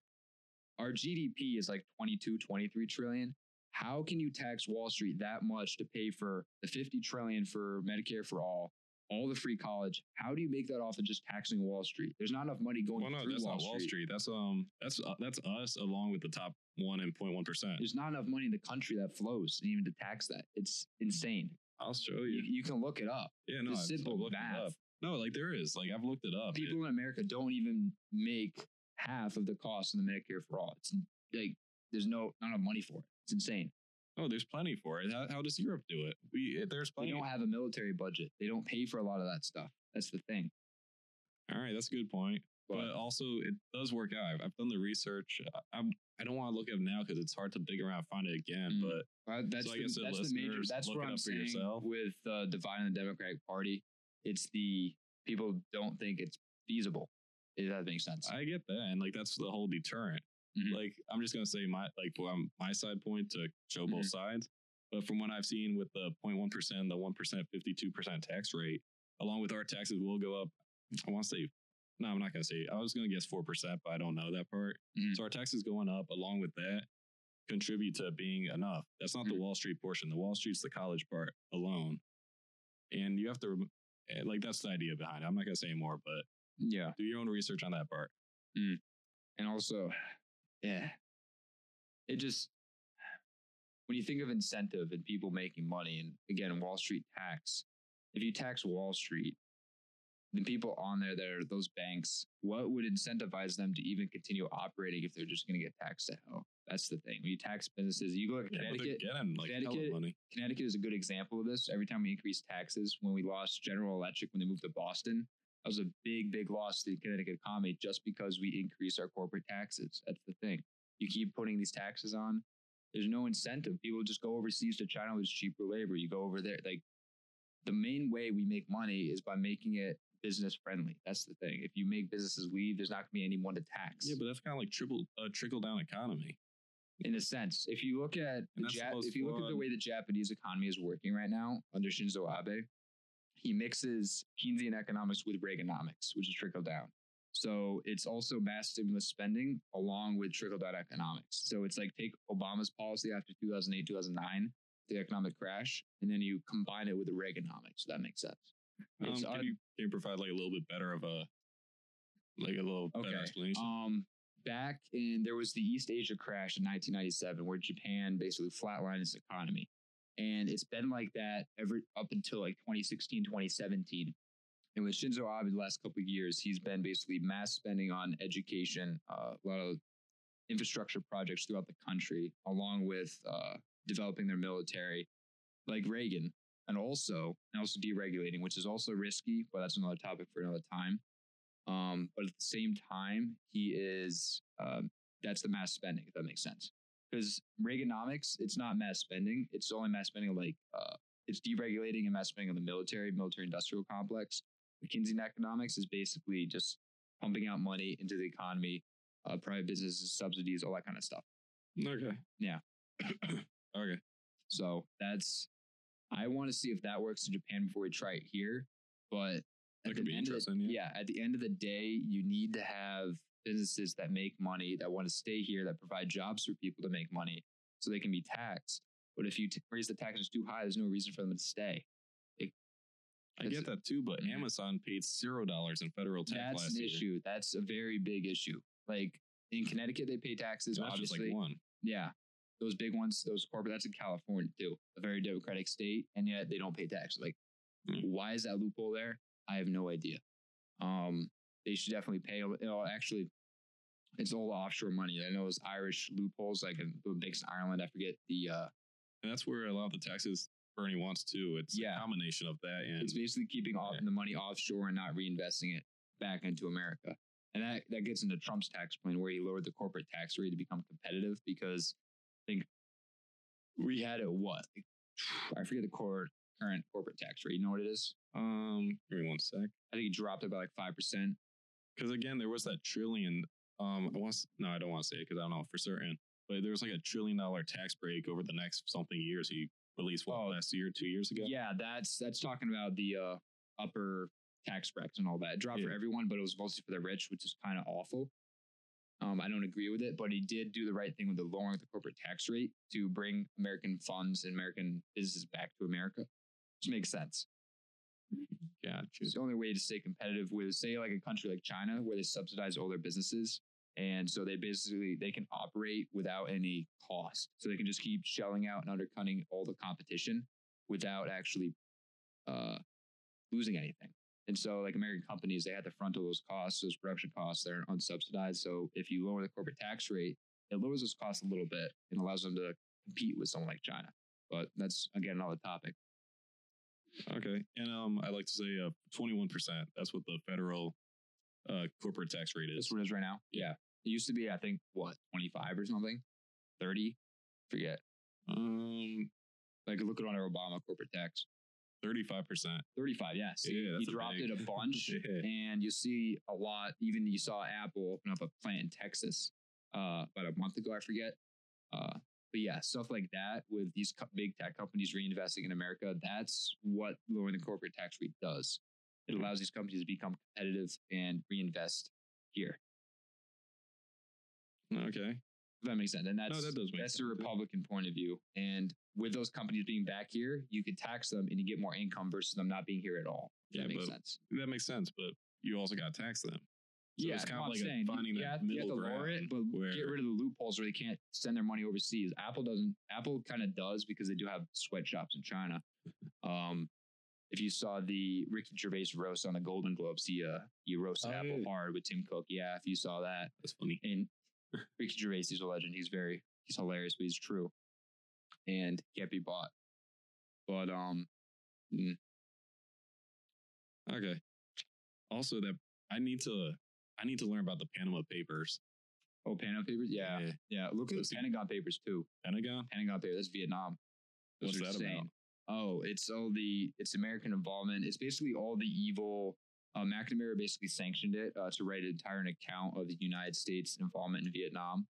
Our GDP is like 22, 23 trillion. How can you tax Wall Street that much to pay for the 50 trillion for Medicare for all, all the free college? How do you make that off of just taxing Wall Street? There's not enough money going Well, no, through that's Wall, not Wall Street. Street. That's um, that's uh, that's us along with the top one and point one percent. There's not enough money in the country that flows even to tax that. It's insane. I'll show You, you. you can look it up. Yeah, no, it's simple it math. up. No, like there is. Like I've looked it up. It- people in America don't even make half of the cost of the Medicare for all. It's like there's no not enough money for it. It's insane. oh, there's plenty for it. How, how does Europe do it? We there's They don't have a military budget. They don't pay for a lot of that stuff. That's the thing. All right, that's a good point. But also, it does work out. I've, I've done the research. I- I'm. I don't want to look it up now because it's hard to dig around and find it again. Mm. But Uh, that's So the, the that's the major. That's what I'm for saying yourself. with uh, dividing the Democratic Party. It's the people don't think it's feasible. If that makes sense. I get that, and like that's the whole deterrent. Mhm. Like I'm just gonna say my like well, my side point to show both Mhm. sides. But from what I've seen with the 0.1 percent, the one percent, 52 percent tax rate, along with our taxes will go up. I want to say no, I'm not gonna say. I was gonna guess four percent, but I don't know that part. Mhm. So our taxes going up along with that contribute to being enough. That's not the Mhm. Wall Street portion. The Wall Street's the college part alone. And you have to eh, like that's the idea behind it. I'm not gonna say more, but Yeah. do your own research on that part. Mm. And also, yeah, it just, when you think of incentive and people making money, and again, Wall Street tax, if you tax Wall Street, the people on there that are those banks, what would incentivize them to even continue operating if they're just going to get taxed to hell? That's the thing. When you tax businesses, you go to Yeah, Connecticut. getting like Connecticut- money. Connecticut is a good example of this. Every time we increase taxes, when we lost General Electric when they moved to Boston, that was a big, big loss to the Connecticut economy just because we increased our corporate taxes. That's the thing. You keep putting these taxes on, there's no incentive. People just go overseas to China with cheaper labor. You go over there. Like the main way we make money is by making it business friendly. That's the thing. If you make businesses leave, there's not going to be anyone to tax. Yeah, but that's kind of like triple uh, trickle down economy. in a sense. If you look at the Jap- if you look at the way the Japanese economy is working right now under Shinzo Abe, he mixes Keynesian economics with Reaganomics, which is trickle down. So it's also mass stimulus spending along with trickle down economics. So it's like take Obama's policy after 2008, 2009, the economic crash, and then you combine it with the Reaganomics. That makes sense. Um, can, un- you, can you provide like a little bit better of a like a little Okay. better explanation? Um, back in there was the East Asia crash in 1997, where Japan basically flatlined its economy, and it's been like that ever up until like 2016, 2017. And with Shinzo Abe, the last couple of years, he's been basically mass spending on education, uh, a lot of infrastructure projects throughout the country, along with uh, developing their military, like Reagan, and also and also deregulating, which is also risky, but that's another topic for another time. Um, but at the same time, he is um, that's the mass spending, if that makes sense. Because Reaganomics, it's not mass spending; it's only mass spending like uh, it's deregulating and mass spending on the military, military industrial complex. Keynesian economics is basically just pumping out money into the economy, uh, private businesses, subsidies, all that kind of stuff. okay. yeah. okay. So that's I want to see if that works in Japan before we try it here. But That could be of the- yeah. yeah, at the end of the day, you need to have businesses that make money, that want to stay here, that provide jobs for people to make money, so they can be taxed. But if you t- raise the taxes too high, there's no reason for them to stay. I get that too, but Mhm. Amazon paid zero dollars in federal tax That's last an year. issue. That's a very big issue. Like in Connecticut, they pay taxes. That's just like one. Yeah. Those big ones, those corporate, that's in California too, a very democratic state, and yet they don't pay taxes. Like, Hmm. why is that loophole there? I have no idea. Um, they should definitely pay. You know, actually, it's all offshore money. I know it's Irish loopholes, like in the biggest in Ireland. I forget the. uh And that's where a lot of the taxes Bernie wants too. It's Yeah. a combination of that and It's basically keeping off Yeah. the money offshore and not reinvesting it back into America. And that, that gets into Trump's tax plan where he lowered the corporate tax rate to become competitive because I think we had it what? I forget the core, current corporate tax rate. You know what it is? um give me one sec. I think he dropped it by like 5%. Because again, there was that trillion. Um, I want no, I don't want to say it because I don't know for certain. But there was like a trillion dollar tax break over the next something years. He released what Oh. last year, two years ago. Yeah, that's that's talking about the uh, upper tax breaks and all that. It dropped for everyone, but it was mostly for the rich, which is kind of awful. Um, I don't agree with it, but he did do the right thing with the lowering the corporate tax rate to bring American funds and American businesses back to America, which makes sense. yeah. It's the only way to stay competitive with, say, like a country like China, where they subsidize all their businesses, and so they basically they can operate without any cost, so they can just keep shelling out and undercutting all the competition without actually uh, losing anything. And so, like American companies, they had to front all those costs, those production costs, they're unsubsidized. So if you lower the corporate tax rate, it lowers those costs a little bit and allows them to compete with someone like China. But that's again another topic. Okay. And um, I like to say uh, 21%. That's what the federal uh, corporate tax rate is. That's what it is right now. Yeah. It used to be, I think, what, 25 or something? 30? Forget. Um, Like, look at on our Obama corporate tax. 35%. 35, yeah. See, Yeah, he that's a dropped big- it a bunch. Yeah. And you see a lot, even you saw Apple open up a plant in Texas. uh, about a month ago. I forget. Uh, but yeah, stuff like that with these co- big tech companies reinvesting in America. That's what lowering the corporate tax rate does. It Mhm. allows these companies to become competitive and reinvest here. Okay. If that makes sense. And that's no, that does make that's sense. the Republican point of view. And with those companies being back here, you could tax them and you get more income versus them not being here at all. If Yeah, that makes sense. That makes sense, but you also got to tax them. So yeah, it's kind of like saying, finding you, that you have to middle lower it, ground but where- get rid of the loopholes where they can't send their money overseas. Apple doesn't. Apple kind of does because they do have sweatshops in China. Um, if you saw the Ricky Gervais roast on the Golden Globes, he uh, he roasted Oh, Apple yeah. hard with Tim Cook. Yeah, if you saw that, That's funny. and Ricky Gervais is a legend. He's very he's hilarious, but he's true and can't be bought. But um, Okay. Also, that I need to I need to learn about the Panama Papers. oh, Panama Papers, yeah, Yeah. yeah. Look at the Pentagon Papers too. Pentagon. Pentagon Papers, that's Vietnam. What's Those are that about? Oh, it's all the it's American involvement. It's basically all the evil. Uh, McNamara basically sanctioned it uh, to write an entire account of the United States involvement in Vietnam.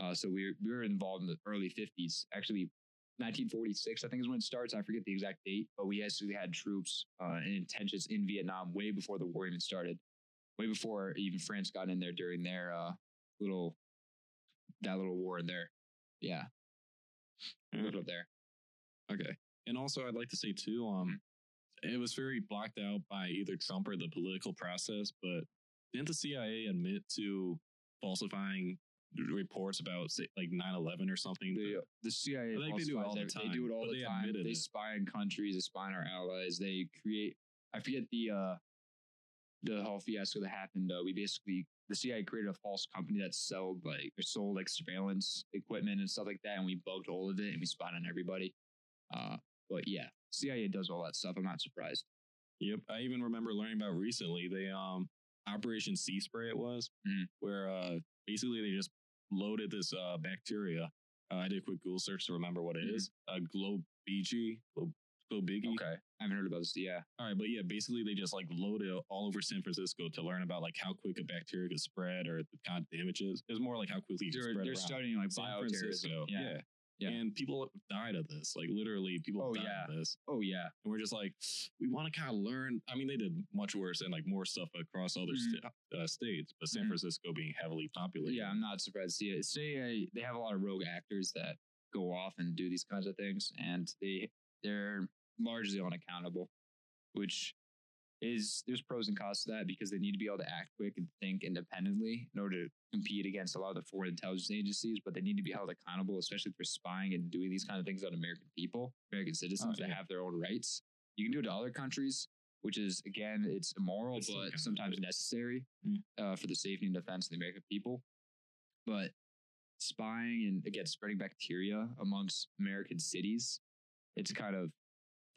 Uh, so we were, we were involved in the early 50s. Actually, 1946, I think is when it starts. I forget the exact date, but we actually had troops uh, and intentions in Vietnam way before the war even started. Way before even France got in there during their uh, little that little war in there. Yeah, Yeah. little there. Okay. And also, I'd like to say too, um, it was very blocked out by either Trump or the political process. But didn't the CIA admit to falsifying reports about say, like 9-11 or something? the the CIA they do it all the time, They do it all the time. They it. spy on countries. They spy on our allies. They create. I forget the uh the whole fiasco that happened. Uh, we basically the CIA created a false company that sold like or sold like surveillance equipment and stuff like that, and we bugged all of it and we spied on everybody. Uh, but yeah, CIA does all that stuff. I'm not surprised. Yep. I even remember learning about recently they um Operation Sea Spray it was Mhm. where uh basically they just loaded this uh bacteria. Uh, I did a quick Google search to remember what it Mhm. is. Uh. Glo- Globigi. Okay, I haven't heard about this. Yeah, All right, but yeah, basically they just like loaded it all over San Francisco to learn about like how quick a bacteria could spread or the kind of damages. It was more like how quickly they're spread they're around. studying like San. Francisco. Yeah. Yeah. Yeah. And people died of this. Like literally people Oh, died yeah. of this. Oh yeah. And we're just like, we want to kind of learn. I mean, they did much worse and like more stuff across other Mhm. sta- uh, states, but San Mhm. Francisco being heavily populated. Yeah, I'm not surprised to see it. CIA, they have a lot of rogue actors that go off and do these kinds of things, and they they're largely unaccountable, which is there's pros and cons to that because they need to be able to act quick and think independently in order to compete against a lot of the foreign intelligence agencies, but they need to be held accountable, especially for spying and doing these kind of things on American people, American citizens that yeah. have their own rights. You can do it to other countries, which is again, it's immoral, It's but sometimes necessary Mm. uh, for the safety and defense of the American people. But spying and again spreading bacteria amongst American cities, it's kind of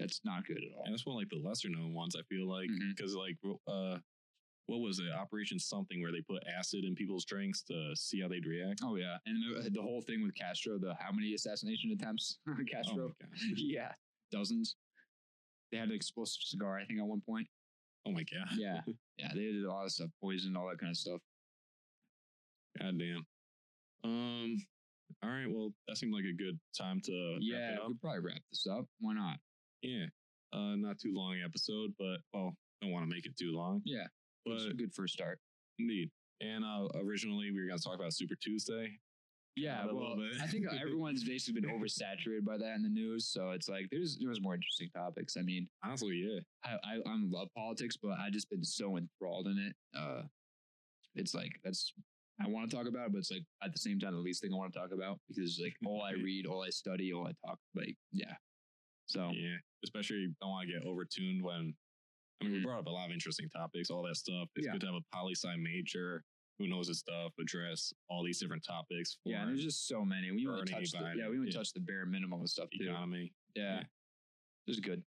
that's not good at all. And that's one of, like the lesser known ones, I feel like. Because like uh what was it? Operation something where they put acid in people's drinks to see how they'd react. Oh yeah, and the, the whole thing with Castro, the how many assassination attempts on Oh Castro? god. yeah, dozens. They had an explosive cigar, I think, at one point. Oh my god. Yeah, yeah, they did a lot of stuff, poison, all that kind of stuff. God damn. Um all right, well, that seemed like a good time to wrap yeah, we could probably wrap this up. Why not? Yeah. Uh not too long episode, but well, don't want to make it too long. Yeah, it's But a good first start. indeed. And uh originally we were gonna talk about Super Tuesday. Yeah, well. I think everyone's basically been oversaturated by that in the news. So it's like there's there's more interesting topics. I mean, Honestly, yeah. I I, I love politics, but I just been so enthralled in it. Uh, it's like that's I want to talk about, it, but it's like at the same time the least thing I want to talk about because it's like all I read, all I study, all I talk. Like yeah, so Yeah. Especially don't want to get overtuned when I mean we Mhm. brought up a lot of interesting topics, all that stuff. It's Yeah. good to have a poli sci major who knows his stuff, address all these different topics for yeah, there's just so many. We only touched the, yeah we only yeah. touched the bare minimum of stuff too. economy. Yeah, Yeah. this is good.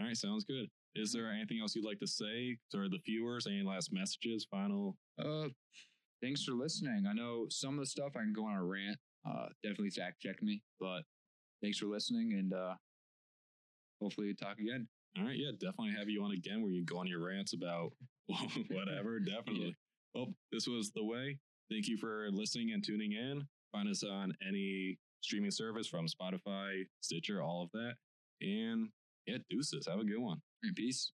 All right, sounds good. Is there anything else you'd like to say to the viewers? Any last messages? Final? Uh, thanks for listening. I know some of the stuff I can go on a rant. Uh, definitely fact check me, but thanks for listening, and uh, hopefully talk again. All right, yeah, definitely have you on again where you go on your rants about whatever. Definitely. Well, this was the way. Thank you for listening and tuning in. Find us on any streaming service from Spotify, Stitcher, all of that. And yeah, deuces. Have a good one. Peace.